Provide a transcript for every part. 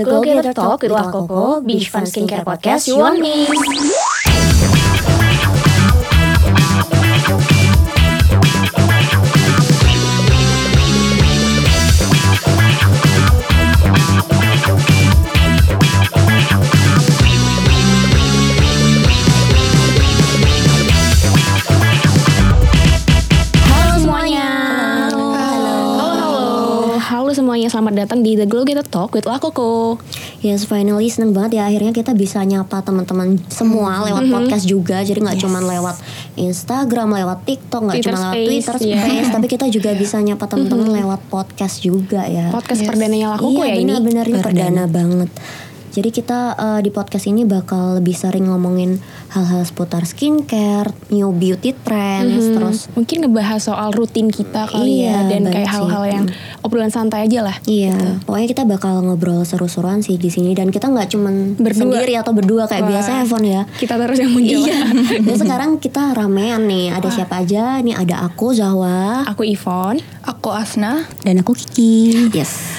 The Go Getter Talk with Wakoko, Beach Fun Skincare Podcast you want me. Semuanya, selamat datang di The Glow Getter Talk with Wakoko. Yes, finally seneng banget ya akhirnya kita bisa nyapa teman-teman semua lewat podcast juga. Jadi nggak cuma lewat Instagram, lewat TikTok, nggak cuma lewat Twitter. Space, tapi kita juga bisa nyapa teman-teman lewat podcast juga ya. Podcast perdananya Wakoko iya, ya ini. benar-benar ini perdana banget. Jadi kita eh, di podcast ini bakal lebih sering ngomongin hal-hal seputar skincare, new beauty trends, Hmm, terus mungkin ngebahas soal rutin kita kali Iya, ya dan kayak hal-hal yang obrolan santai aja lah. Iya, pokoknya kita bakal ngobrol seru-seruan sih di sini dan kita nggak cuman Berdua. sendiri atau berdua kayak Wah. biasa ya Fon ya. Kita terus yang menjawab. Iya. Dan sekarang kita ramean nih. Ada siapa aja? Nih ada aku Zahwa. Aku Ivon. Aku Asna. Dan aku Kiki. Yes.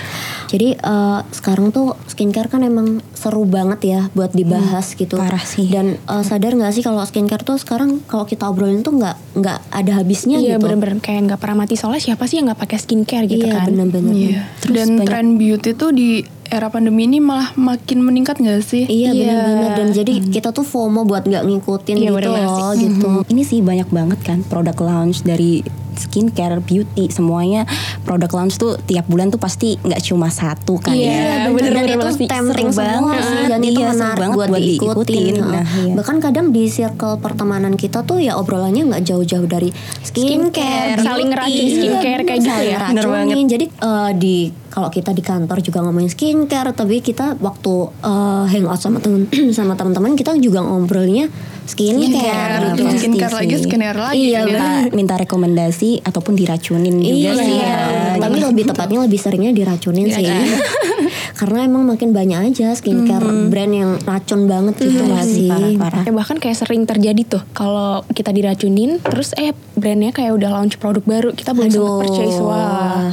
Jadi eh, sekarang tuh skincare kan emang seru banget ya buat dibahas gitu. parah sih. Dan eh, sadar nggak sih kalau skincare tuh sekarang kalau kita obrolin tuh nggak nggak ada habisnya Iya gitu. bener-bener kayak nggak pernah mati soalnya siapa sih yang nggak pakai skincare gitu Iya kan? bener-bener. Iya. Terus Dan banyak- tren beauty tuh di era pandemi ini malah makin meningkat gak sih? Iya Iya. bener-bener dan jadi kita tuh FOMO buat nggak ngikutin Iya, gitu bener loh gitu. Ini sih banyak banget kan produk launch dari skincare, beauty, semuanya produk launch tuh tiap bulan tuh pasti nggak cuma satu kan Iya, ya. bener, dan itu pasti tempting banget. sih dan itu Iya, seru menarik banget buat, buat diikutin. diikutin. Heeh. Nah, iya. Bahkan kadang di circle pertemanan kita tuh ya obrolannya nggak jauh-jauh dari skincare, Skincare, saling beauty. ngeracun skincare kayak gitu ya. Bener racunin. Jadi eh, di kalau kita di kantor juga ngomongin skincare, tapi kita waktu eh, hangout sama temen sama teman-teman kita juga ngobrolnya skincare, Skincare, gitu. pasti skincare lagi, skincare lagi. Iya, gitu. Minta, minta rekomendasi ataupun diracunin juga Iya, sih ya. tapi lebih tepatnya lebih seringnya diracunin sih. Karena emang makin banyak aja skincare brand yang racun banget gitu nggak sih. Parah-parah. Ya, bahkan kayak sering terjadi tuh kalau kita diracunin terus eh brandnya kayak udah launch produk baru kita belum sempat Aduh. purchase wah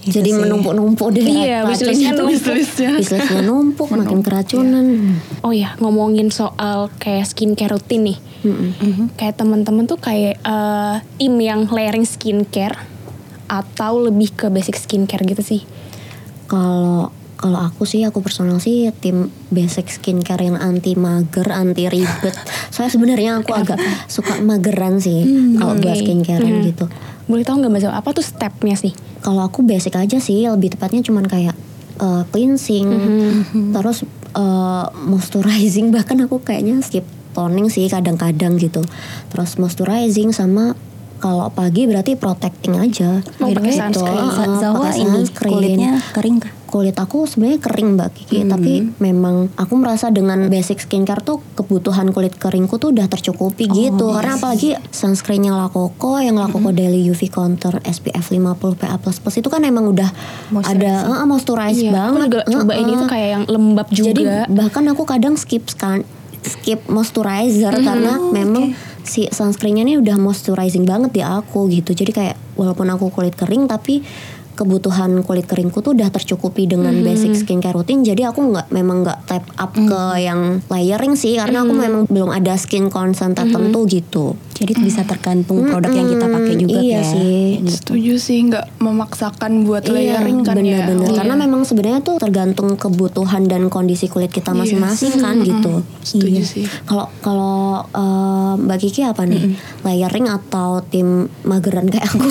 Itu Jadi sih. menumpuk-numpuk deh. Iya, itu. numpuk. Wishlistnya numpuk, makin keracunan. oh ya ngomongin soal kayak skincare rutin nih kayak teman-teman tuh kayak eh, tim yang layering skincare atau lebih ke basic skincare gitu sih Kalau kalau aku sih, aku personal sih tim basic skincare yang anti mager, anti ribet. Soalnya sebenarnya aku agak suka mageran sih kalau buat oke. skincare Hmm. gitu. boleh tahu nggak mbak Zau, apa tuh stepnya sih Kalau aku basic aja sih, lebih tepatnya cuman kayak uh, cleansing, terus uh, moisturizing. Bahkan aku kayaknya skip toning sih kadang-kadang gitu. Terus moisturizing sama kalau pagi berarti protecting aja. Oh, pakai Gitu. sunscreen. Heeh, Zawa pakai ini sunscreen. kulitnya kering kah? Kulit aku sebenarnya kering mbak Kiki, tapi memang aku merasa dengan basic skincare tuh kebutuhan kulit keringku tuh udah tercukupi gitu. Karena apalagi sunscreen yang Lakoko, yang Lakoko Daily UV Counter SPF 50 PA++ itu kan emang udah ada uh, moisturize Iya, aku banget. juga coba ini tuh kayak yang lembab juga. Jadi bahkan aku kadang skip scan skip moisturizer karena memang si sunscreennya ini udah moisturizing banget di aku gitu. Jadi kayak walaupun aku kulit kering tapi kebutuhan kulit keringku tuh udah tercukupi dengan basic skincare rutin. Jadi aku nggak memang nggak tap up ke yang layering sih karena aku memang belum ada skin concern tertentu gitu. Jadi itu bisa tergantung produk yang kita pakai juga iya ya. sih. Setuju sih nggak memaksakan buat layering kan ya. bener-bener. Iya. Karena memang sebenarnya tuh tergantung kebutuhan dan kondisi kulit kita masing-masing kan gitu. Setuju sih. Kalau kalau eh, Mbak Kiki apa nih? Layering atau tim mageran kayak aku?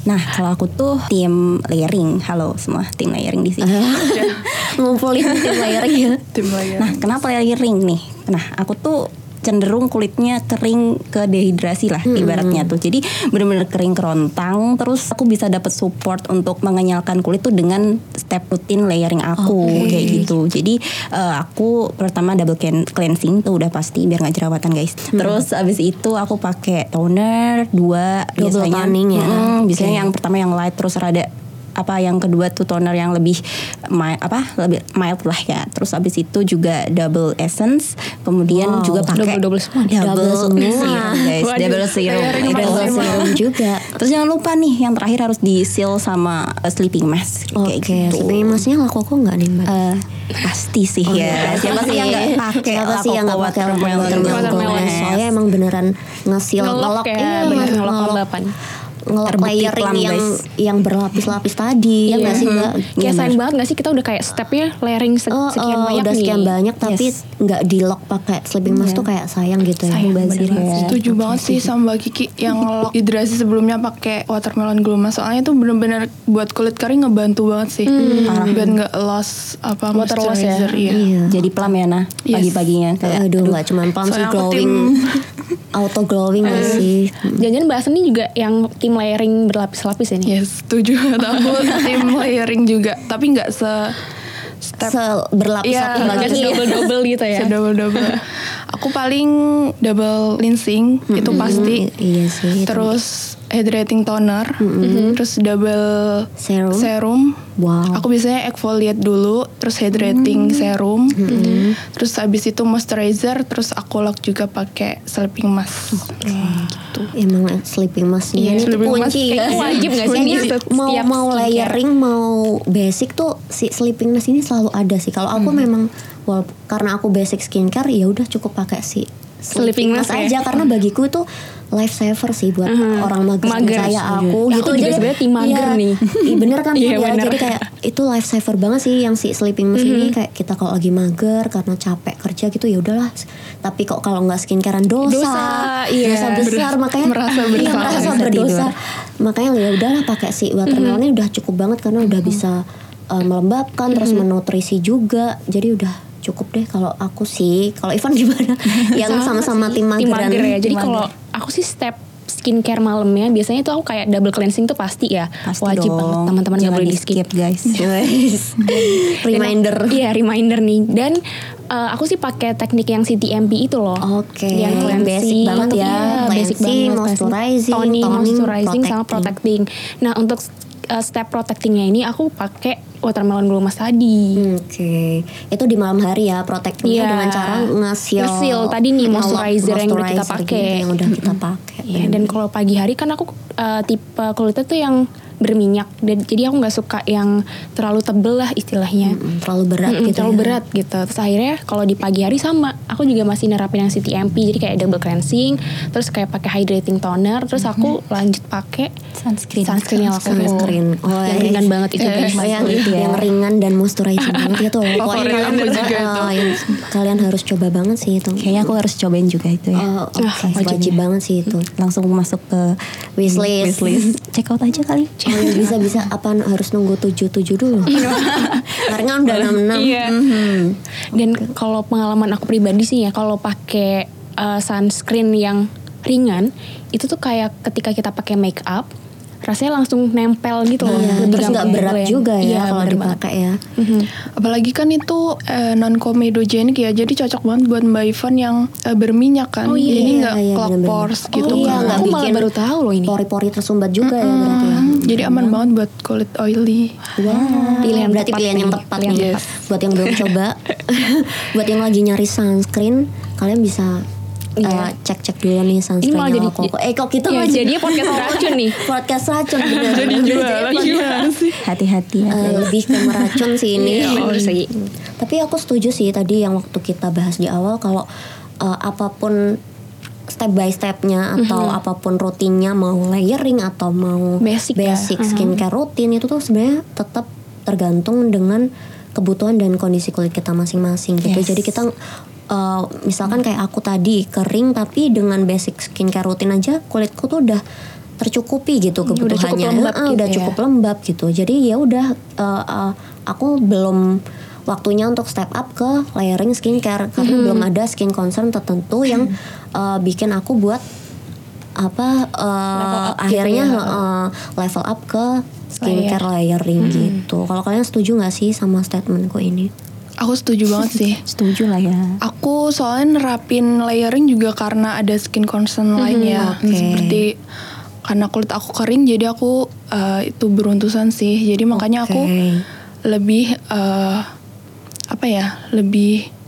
Nah, kalau aku tuh tim layering. Halo semua, tim layering di sini. Ngumpulin tim layering ya. Tim layering. Nah, kenapa layering nih? Nah, aku tuh cenderung kulitnya kering ke dehidrasi lah ibaratnya tuh. Jadi bener-bener kering kerontang terus aku bisa dapat support untuk mengenyalkan kulit tuh dengan step rutin layering aku kayak gitu. Jadi eh, aku pertama double cleansing tuh udah pasti biar nggak jerawatan guys. Terus abis itu aku pakai toner dua Double biasanya tanning ya. Mm, biasanya yang pertama yang light terus rada apa yang kedua tuh toner yang lebih mild, apa lebih mild lah ya. Terus abis itu juga double essence, kemudian Wow. juga pakai Double-double semua nih. double, Double semua. serum guys, Waduh, double serum. Double Double serum juga. Terus jangan lupa nih yang terakhir harus di seal sama uh, sleeping mask Oke, kayak gitu. sleeping masknya laku kok nggak nih mbak? Eh, pasti sih Oh, ya. iya. Siapa sih yang nggak pakai Siapa sih yang nggak pakai Watermelon. Soalnya emang beneran ngesil Ngelok ya, iya, bener, ngelok, ngelok layering plum, yang guys. yang berlapis-lapis tadi ya nggak sih mbak? Kayak sayang banget gak sih kita udah kayak stepnya layering se- Oh, sekian oh, banyak udah nih. sekian banyak tapi Yes. nggak di lock pakai sleeping mask tuh kayak sayang gitu ya. Sayang, Bazir. bener banget. Setuju banget sih sama Mbak Kiki yang lock hidrasi sebelumnya pakai watermelon gluma soalnya itu bener-bener buat kulit kering ngebantu banget sih biar nggak loss apa Water loss ya? moisturizer iya. Iya. Jadi plum ya nah Yes. pagi-paginya kayak Aduh nggak cuma palm sih glowing, auto glowing nggak sih? Jangan-jangan bahas ini juga yang tim layering berlapis-lapis ini. Yes, setuju. aku tim layering juga, tapi nggak se step Se berlapis Iya, satu Nggak lagi. double-double gitu ya. double double. aku paling double cleansing itu pasti. Iya sih. itu. Terus hydrating toner, terus double Serum. serum. Wow. Aku biasanya exfoliate dulu, terus hydrating serum, terus habis itu moisturizer, terus aku lock juga pakai sleeping mask. Gitu. Emang sleeping masknya ini sleeping mask kunci kayaknya ya. wajib nggak sih setiap mau mau layering mau basic tuh si sleeping mask ini selalu ada sih. Kalau aku memang well, karena aku basic skincare ya udah cukup pakai si Sleeping mask ya? aja karena bagiku itu lifesaver sih buat orang mager, Mager, aku Ya, gitu. aku juga sebenarnya tim mager iya, nih. Iya bener kan Iya, ya, bener. jadi kayak itu lifesaver banget sih yang si sleeping mask ini kayak kita kalau lagi mager karena capek kerja gitu ya udahlah. Tapi kok kalau nggak skincarean dosa, Dosa, iya. dosa besar makanya Merasa iya, bersalah. merasa Bisa berdosa. Makanya ya udahlah pakai si watermelonnya udah cukup banget karena udah bisa uh, melembabkan terus menutrisi juga. Jadi udah cukup deh kalau aku sih. Kalau Ivan gimana? yang sama-sama tim mager ya. Jadi kalau aku sih step skincare malamnya biasanya tuh aku kayak double cleansing tuh pasti ya. Pasti Wajib dong. banget teman-teman nggak boleh di skip. guys. Guys. Reminder. Iya reminder nih. Dan eh, aku sih pakai teknik yang CTMP itu loh. Oke, Yang yang basic cleansing, banget ya. Iya, basic banget. moisturizing, toning, toning, moisturizing sama protecting. protecting. Nah untuk eh, step protectingnya ini aku pakai watermelon glow mask tadi. Oke, itu di malam hari ya protectingnya Iya. dengan cara nge-seal, Nge-seal tadi nih, ngelok moisturizer yang udah kita moisturizer pakai. gitu, yang udah kita pakai. Iya, dan kalau pagi hari kan aku eh, tipe kulitnya tuh yang berminyak dan jadi aku nggak suka yang terlalu tebel lah istilahnya. Mm, terlalu berat Mm-mm, gitu. terlalu ya. berat gitu. Terus akhirnya kalau di pagi hari sama, aku juga masih nerapin yang CTMP, jadi kayak double cleansing, terus kayak pakai hydrating toner, terus aku lanjut pakai Sunscreen. sunscreen yang aku Sunscreen. Oh, yang iya. ringan banget itu Eh, guys. Oh, yang, ya. yang ringan dan moisturizing banget itu. Pokoknya Favorit kalian, aku juga eh, itu. yang kalian harus coba banget sih itu. Kayaknya aku harus cobain juga itu ya. Oh. Ah, wajib, wajib banget sih itu. Langsung masuk ke Wishlist. wishlist. Check out aja kali. Oh, ya, bisa bisa apa harus nunggu tujuh tujuh dulu? Kemarin kan udah enam enam. Iya. Dan kalau pengalaman aku pribadi sih ya, kalau pakai uh, sunscreen yang ringan, itu tuh kayak ketika kita pakai make up, rasanya langsung nempel gitu loh. Iya, terus nggak berat blend. juga ya Iya, kalau bener banget. dipakai ya. Apalagi kan itu non komedogenik ya, jadi cocok banget buat Mbak Ivan yang eh, berminyak kan. Oh, iya, jadi nggak iya, clog bener-bener. pores gitu Oh, iya, kan. Aku malah bikin baru tahu loh ini. Pori-pori tersumbat juga ya berarti ya. Hmm, jadi aman banget buat kulit oily. Wah, Pilihan berarti tepat pilihan yang nih, tepat pilihan nih. tepat. Buat yang belum coba, buat yang lagi nyari sunscreen, kalian bisa Iya. uh, cek-cek dulu nih sunscreen malah jadi- kok. Eh kok kita Iya, jadi podcast racun nih. Podcast racun bener. Jadi jualan? Hati-hati ya. Eh, lebih ke meracun sih ini. Sih. Tapi aku setuju sih tadi yang waktu kita bahas di awal kalau uh, apa pun step by stepnya atau apa pun rutinnya mau layering atau mau Basic ya. basic skincare rutin itu tuh sebenarnya tetap tergantung dengan kebutuhan dan kondisi kulit kita masing-masing gitu. Yes. Jadi kita uh, misalkan kayak aku tadi kering tapi dengan basic skincare rutin aja kulitku tuh udah tercukupi gitu Hmm, udah cukup kebutuhannya. lembab Heeh, gitu udah ya. cukup lembab gitu. Jadi ya udah uh, uh, aku belum waktunya untuk step up ke layering skincare karena Hmm. belum ada skin concern tertentu yang uh, bikin aku buat apa uh, Level up gitu akhirnya ya. uh, level up ke skincare layering Hmm. gitu. Kalau kalian setuju nggak sih sama statementku ini? Aku setuju banget sih. Setuju lah ya. Aku soalnya nerapin layering juga karena ada skin concern lain ya. oke. Seperti karena kulit aku kering jadi aku eh, itu beruntusan sih. Jadi makanya aku Oke. lebih eh, apa ya? Lebih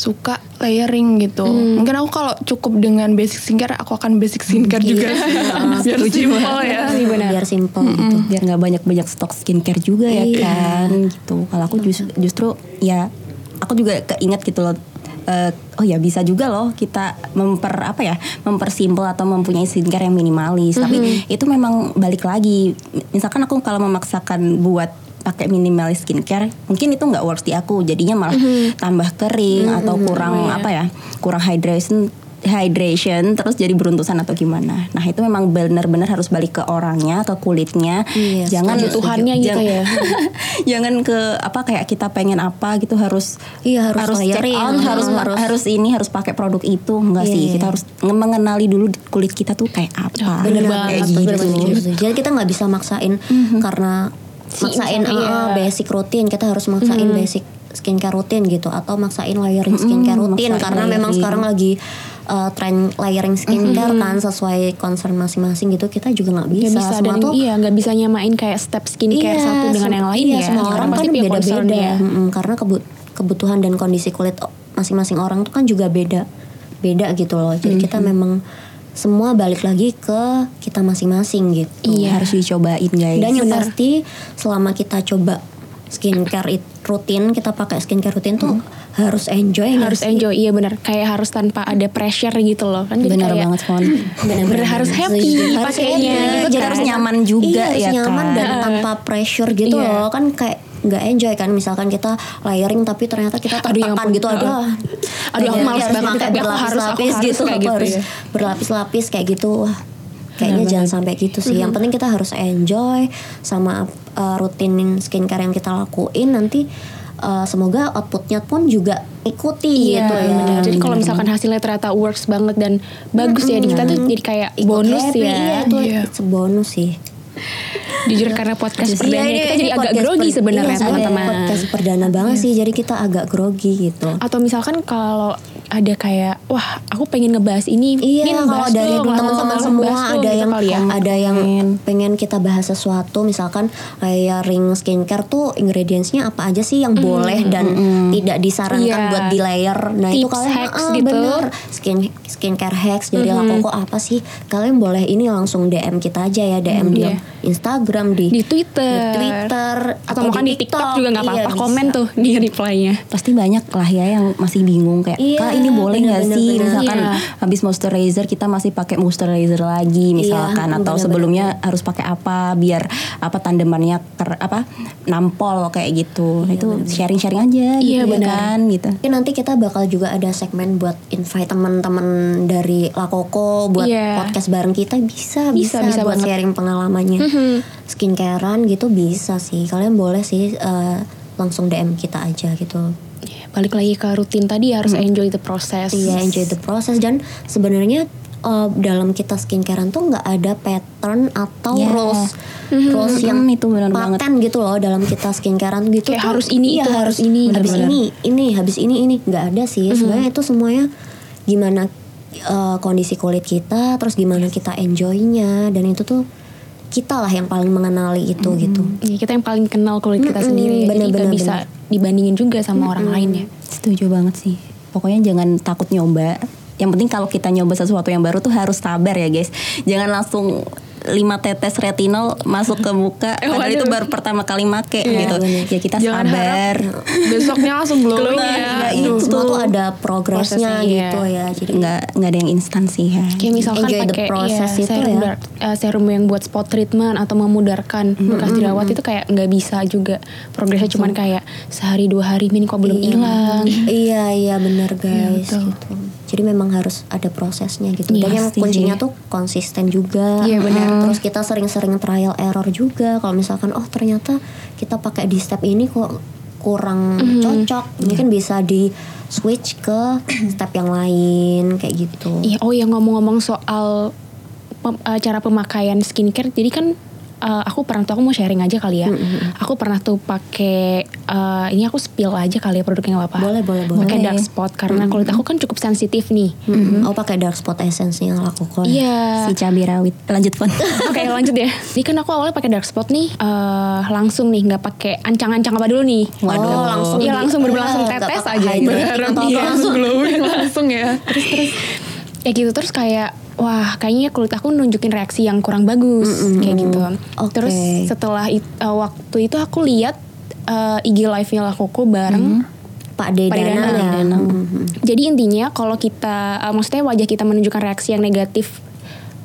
suka layering gitu. Hmm. Mungkin aku kalau cukup dengan basic skincare, aku akan basic skincare juga sih. Biar simple ya. Benar. biar simple gitu biar nggak banyak banyak stok skincare juga ya Iya. kan gitu kalau aku justru, justru ya aku juga keinget gitu loh eh, oh ya bisa juga loh kita memper apa ya mempersimpel atau mempunyai skincare yang minimalis tapi itu memang balik lagi misalkan aku kalau memaksakan buat pakai minimalis skincare mungkin itu nggak works di aku jadinya malah tambah kering atau kurang apa ya kurang hydration hydration terus jadi beruntusan atau gimana nah itu memang benar-benar harus balik ke orangnya ke kulitnya Iya, jangan. Kebutuhannya gitu jangan- ya. jangan ke apa kayak kita pengen apa gitu harus Iya, harus check layering, out harus harus- harus ini harus pakai produk itu enggak Iya, sih iya. kita harus nge- mengenali dulu kulit kita tuh kayak apa Kayak banget, gitu. bener. Jadi kita nggak bisa maksain karena Si maksain ah, iya. basic rutin kita harus maksain basic skincare rutin gitu atau maksain layering skincare Mm-mm, rutin karena memang layering. sekarang lagi uh, tren layering skincare kan sesuai concern masing-masing gitu kita juga nggak bisa, bisa semua dan tuh iya nggak bisa nyamain kayak step skincare Iya, satu dengan yang lain iya, ya. Semua orang kan beda-beda. Mm-mm, karena kebu- kebutuhan dan kondisi kulit masing-masing orang tuh kan juga beda. Beda gitu loh. Jadi kita memang semua balik lagi ke kita masing-masing gitu. Iya. harus dicobain guys Dan yang benar. pasti selama kita coba skincare it- rutin, kita pakai skincare rutin tuh harus enjoy harus sih? enjoy iya benar kayak harus tanpa ada pressure gitu loh kan jadi benar kayak banget Fon bener-bener harus happy Harus pakainya happy, gitu jadi kan. harus nyaman juga iya, harus ya nyaman kan? dan tanpa pressure gitu Iya. loh kan kayak nggak enjoy kan misalkan kita layering tapi ternyata kita ya tertekan gitu aduh. Aduh, aku kayaknya males harus banget, harus- aku berlapis-lapis harus gitu kayak aku gitu harus ya. berlapis-lapis kayak gitu. Wah, kayaknya jangan sampai gitu sih. Yang penting kita harus enjoy sama uh, rutinin skincare yang kita lakuin. Nanti uh, semoga outputnya pun juga ikuti Iya, gitu ya. benar. Jadi kalau misalkan hasilnya ternyata works banget dan bagus ya di kita tuh jadi kayak Ikut bonus happy, ya. iya, itu Iya. it's a bonus sih Jujur karena podcast Iya, perdana ini- kita jadi agak grogi per- sebenarnya iya, teman-teman. podcast perdana banget sih jadi kita agak grogi gitu Atau misalkan kalau ada kayak wah aku pengen ngebahas ini Iya, Min, kalau dari teman-teman semua ada gitu yang ya. ada yang pengen kita bahas sesuatu, misalkan layering skincare tuh ingredientsnya apa aja sih yang boleh dan tidak disarankan Iya. buat di layer. Nah itu Tips, kalian hacks ah, gitu. bener skin skincare hacks dari Lakoko apa sih? Kalian boleh ini langsung DM kita aja ya DM di Iya. Instagram di di Twitter, di Twitter atau bahkan di TikTok juga nggak Iya, apa-apa bisa. komen tuh di reply-nya. pasti banyak lah ya yang masih bingung kayak Iya, kak ini boleh nggak sih bener. misalkan Iya. habis moisturizer kita masih pakai moisturizer lagi misalkan Iya, atau bener-bener. sebelumnya harus pakai apa biar apa tandemannya ker, apa nampol kayak gitu Nah, itu sharing-sharing aja Iya, gitu ya benar. kan gitu Mungkin nanti kita bakal juga ada segmen buat invite teman-teman dari Lakoko buat Iya. podcast bareng kita bisa Bisa, bisa, bisa buat banget. sharing pengalamannya Mhm. Skincarean gitu bisa sih. Kalian boleh sih eh, langsung DM kita aja gitu. Iya, Balik lagi ke rutin tadi harus enjoy the process. iya enjoy the process. Dan sebenarnya eh, dalam kita skincarean tuh nggak ada pattern atau Yeah. rules. Rules yang Mm, itu benar banget. gitu loh dalam kita skincarean gitu Kayak tuh, harus ini, iya, itu, harus ini. habis Benar-benar. ini ini habis ini ini. Nggak ada sih. Sebenarnya itu semuanya gimana eh, kondisi kulit kita terus gimana kita enjoynya. Dan itu tuh kita lah yang paling mengenali itu gitu. Iya, kita yang paling kenal kulit kita Mm-mm, sendiri ya. Jadi bener, bener, bisa dibandingin juga sama orang lain ya. setuju banget sih. Pokoknya jangan takut nyoba. Yang penting kalau kita nyoba sesuatu yang baru tuh harus sabar ya guys. Jangan langsung 5 tetes retinol masuk ke muka Eh, padahal itu baru pertama kali make gitu ya kita Jangan sabar harap besoknya langsung glowing ya. iya, Aduh. itu. semua tuh ada progresnya Prosesnya, iya. gitu ya jadi nggak nggak ada yang instan sih ya Kayak misalkan Enjoy the pakai iya, itu serum, ya. eh, serum yang buat spot treatment atau memudarkan bekas jerawat itu kayak nggak bisa juga progresnya cuman kayak sehari dua hari min kok belum Iya. hilang. Iya iya benar guys gitu. Jadi memang harus ada prosesnya gitu. Iya, Dan yang kuncinya tuh konsisten juga. Iya, benar. Terus kita sering-sering trial error juga. Kalau misalkan oh ternyata kita pakai di step ini kok kurang Mhm. cocok, mungkin bisa di switch ke step yang lain kayak gitu. Iya, oh ya ngomong-ngomong soal pem- eh, cara pemakaian skincare, jadi kan eh, aku pernah tuh aku mau sharing aja kali ya. Aku pernah tuh pakai eh, ini aku spill aja kali ya produknya apa-apa. Boleh, boleh, boleh. Pakai dark spot karena kulit aku kan cukup sensitif nih. Mm-mm. Oh pakai dark spot essence-nya lakukan. Iya. Si cabai rawit. Lanjut pun. Oke lanjut ya. Ini kan aku awalnya pakai dark spot nih, eh langsung nih nggak pakai ancang-ancang apa dulu nih. Waduh. Oh, langsung Iya, langsung bener-bener langsung tetes aja. apa dia langsung. glowing langsung ya. ya gitu terus kayak wah kayaknya kulit aku nunjukin reaksi yang kurang bagus kayak gitu Oke. terus setelah it- eh, waktu itu aku lihat eh, IG live-nya Lakoko bareng Pak Dedana. Pak Dedana. ya. Mhm. jadi intinya kalau kita eh, maksudnya wajah kita menunjukkan reaksi yang negatif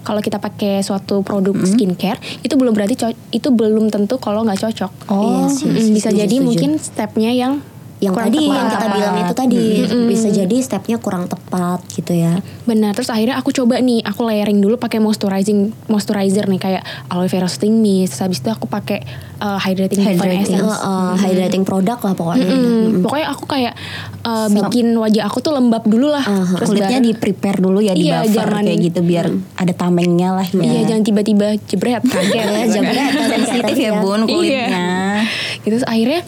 kalau kita pakai suatu produk skincare itu belum berarti co- itu belum tentu kalau nggak cocok Iya sih, Mm, bisa jadi setuju. mungkin stepnya yang yang kurang tadi yang tepat. kita bilang itu tadi bisa jadi stepnya kurang tepat gitu ya. Benar, terus akhirnya aku coba nih, aku layering dulu pakai moisturizing moisturizer nih kayak aloe vera soothing mist. Habis itu aku pakai uh, hydrating, Hydrating. essence. Eh, eh, hydrating produk lah pokoknya. Mm, Pokoknya aku kayak uh, bikin wajah aku tuh lembab dulu lah. Terus Kulitnya di prepare dulu ya di Iya, buffer jangan- kayak gitu biar ada tamengnya lah ya. Iya, jangan tiba-tiba jebret kaget. Ya, jebret, sensitif ya bun kulitnya. Gitu, terus akhirnya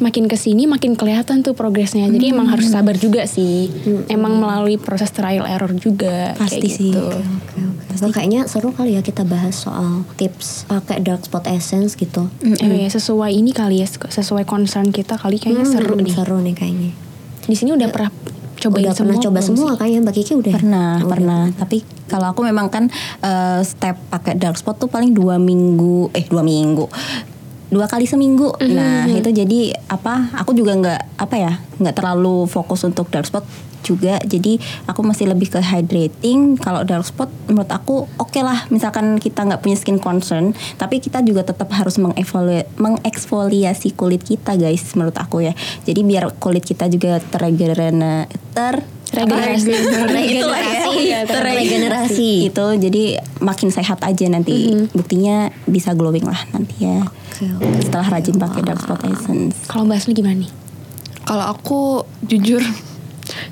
makin ke sini makin kelihatan tuh progresnya. Jadi emang harus sabar juga sih. Emang melalui proses trial error juga. Pasti kayak sih. gitu. Oke, oke. Wah, kayaknya seru kali ya kita bahas soal tips pakai dark spot essence gitu. Eh, sesuai ini kali ya, sesuai concern kita kali kayaknya seru Hmm, nih. Seru nih kayaknya. Di sini udah pernah cobain udah semua pernah coba semua sih? kayaknya Mbak Kiki udah. Pernah, Udah. pernah. Tapi kalau aku memang kan eh, step pakai dark spot tuh paling dua minggu, eh dua minggu, dua kali seminggu. Nah itu jadi apa? Aku juga nggak apa ya, nggak terlalu fokus untuk dark spot juga. Jadi aku masih lebih ke hydrating. Kalau dark spot menurut aku oke lah. Misalkan kita nggak punya skin concern, tapi kita juga tetap harus mengeksfoli- mengeksfoliasi kulit kita guys. Menurut aku ya. Jadi biar kulit kita juga terregenerasi ter Regenerasi. Regenerasi. Iya, Regenerasi. itu jadi makin sehat aja nanti buktinya bisa glowing lah nanti ya Oke, oke. setelah rajin pakai dark spot essence Kalau Mbak Asli gimana nih? Kalau aku jujur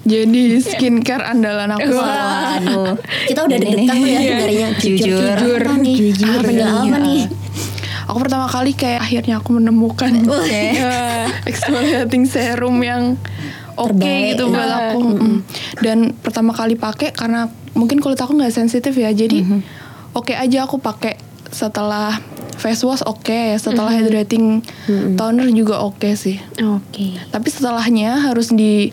jadi skincare andalan aku. waduh Kita udah deg-degan tuh ya dengarnya. Jujur. Jujur. Apa nih? Jujur. Apa nih? Apa nih? Aku pertama kali kayak akhirnya aku menemukan eh, exfoliating serum yang oke Terbaik. gitu buat aku. Mm. Dan pertama kali pakai karena mungkin kulit aku nggak sensitif ya, jadi oke aja aku pakai setelah face wash oke, setelah hydrating toner juga oke sih. Oke. Tapi setelahnya harus di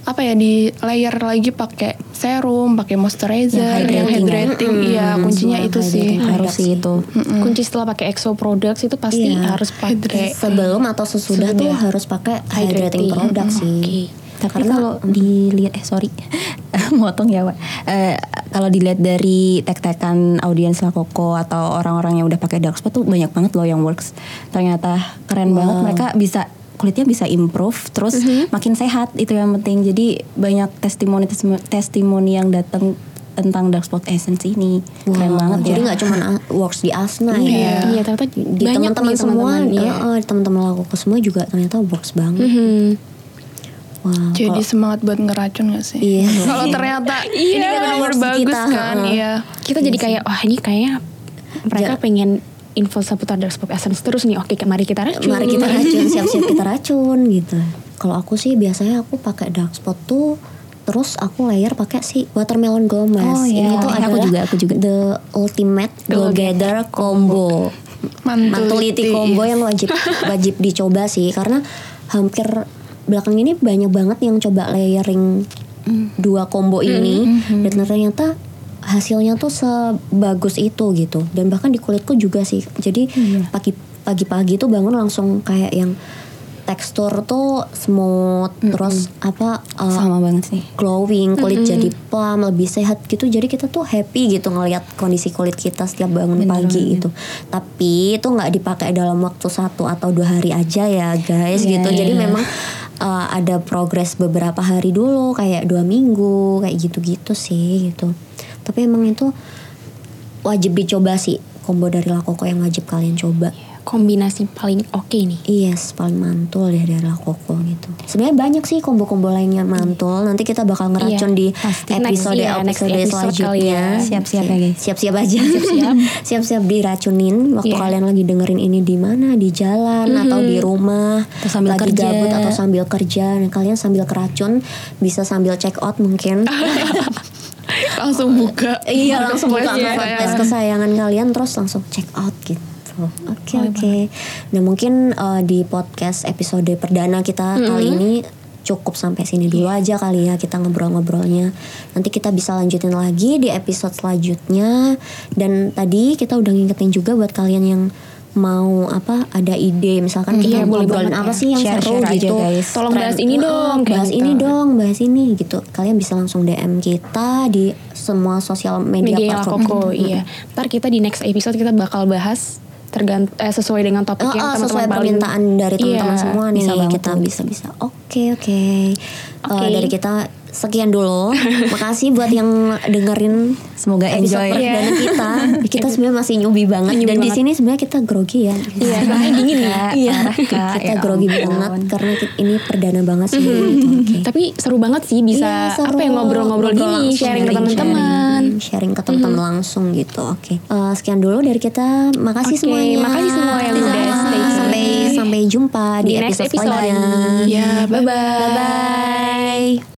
apa ya di layer lagi pakai serum, pakai moisturizer, Yang yang hydrating ya. hydrating. Iya, kuncinya semua itu sih. hydrating. harus sih itu Kunci setelah pakai EXO products itu pasti Iya. harus pakai Sebelum atau sesudah tuh Sesudah. harus pakai hydrating produk sih. tapi Karena- kalau dilihat eh sorry motong ya Wak. Eh, kalau dilihat dari tek-tekan audiens Lakoko atau orang-orang yang udah pakai dark spot tuh banyak banget loh yang works ternyata keren banget mereka bisa kulitnya bisa improve terus makin sehat itu yang penting jadi banyak testimoni testimoni, yang datang tentang dark spot essence ini keren Wow, banget jadi ya nggak cuma a- works di Asna Iya, ya. iya ternyata Di banyak teman-teman semua, teman-teman, iya. eh, eh, teman-teman laku semua juga ternyata works banget. Mhm. Wah, Jadi kalau- semangat buat ngeracun gak sih? Iya. Kalau ternyata ini Iya. benar-benar Works di bagus kita, kan, heeh. iya. Kita jadi kayak wah ini kayaknya mereka Ja- pengen info seputar dark spot essence terus nih. Oke, mari kita racun. mari kita racun, siap-siap kita racun gitu. Kalau aku sih biasanya aku pakai dark spot tuh terus aku layer pakai si watermelon glow mask. Oh, iya. Ini tuh Aku adalah juga, aku juga. the ultimate glow gather combo. Mantuliti combo yang wajib wajib dicoba sih karena hampir belakang ini banyak banget yang coba layering dua combo ini dan ternyata hasilnya tuh sebagus itu gitu. Dan bahkan di kulitku juga sih. Jadi pagi pagi-pagi tuh bangun langsung kayak yang tekstur tuh smooth terus apa uh, sama banget sih. glowing kulit jadi plump lebih sehat gitu. Jadi kita tuh happy gitu ngelihat kondisi kulit kita setiap bangun pagi gitu. Tapi itu nggak dipakai dalam waktu satu atau dua hari aja ya guys Iya, gitu. Jadi iya. memang uh, ada progres beberapa hari dulu kayak dua minggu kayak gitu-gitu sih gitu. Tapi emang itu wajib dicoba sih combo dari Lakoko yang wajib kalian coba kombinasi paling oke nih. Yes, paling mantul ya dari La Coco gitu. Sebenarnya banyak sih kombo-kombo lainnya mantul. Nanti kita bakal ngeracun Iya, di pasti. episode Next, iya, next episode episode selanjutnya. ya. Siap-siap ya, guys. Siap-siap aja. Siap-siap. Siap-siap diracunin waktu Iya. kalian lagi dengerin ini di mana? Di jalan atau di rumah Atau sambil lagi kerja. gabut atau sambil kerja. Nah, kalian sambil keracun bisa sambil check out mungkin. langsung buka Iya langsung buka marketplace kesayangan kalian terus langsung check out gitu. Oke oke. Nah mungkin uh, di podcast episode perdana kita kali ini cukup sampai sini dulu aja kali ya kita ngobrol-ngobrolnya. Nanti kita bisa lanjutin lagi di episode selanjutnya. Dan tadi kita udah ngingetin juga buat kalian yang mau apa ada ide misalkan kita Iya, boleh ngobrolin apa ya. sih yang Share-share seru aja, gitu guys. Tolong bahas ini dong, bahas gitu. ini dong bahas ini gitu kalian bisa langsung DM kita di semua sosial media, Media La platform Coco, iya. Ntar kita di next episode kita bakal bahas tergant eh, sesuai dengan topik Oh, yang oh, teman-teman sesuai paling- permintaan dari teman-teman Iya, semua nih. bisa banget. kita bisa bisa. Oke oke. Eh, Oke. dari kita sekian dulu makasih buat yang dengerin Semoga episode enjoy. perdana kita kita sebenarnya masih nyubi banget Nyubi dan di banget. sini sebenarnya kita grogi ya Iya, karena dingin ya. Iya, Kak. kita Ya grogi banget karena ini perdana banget sih. gitu. Oke. Tapi seru banget sih bisa Iya, seru. apa ya ngobrol-ngobrol Ngobrol gini, langsung, sharing ke sharing, teman-teman. sharing, sharing ke teman-teman langsung gitu. Oke. Eh, sekian dulu dari kita. Makasih Oke, semuanya. makasih semua yang udah Sama-sama. stay sampai sampai jumpa di, Di next episode episode. selanjutnya. ya bye bye Bye bye.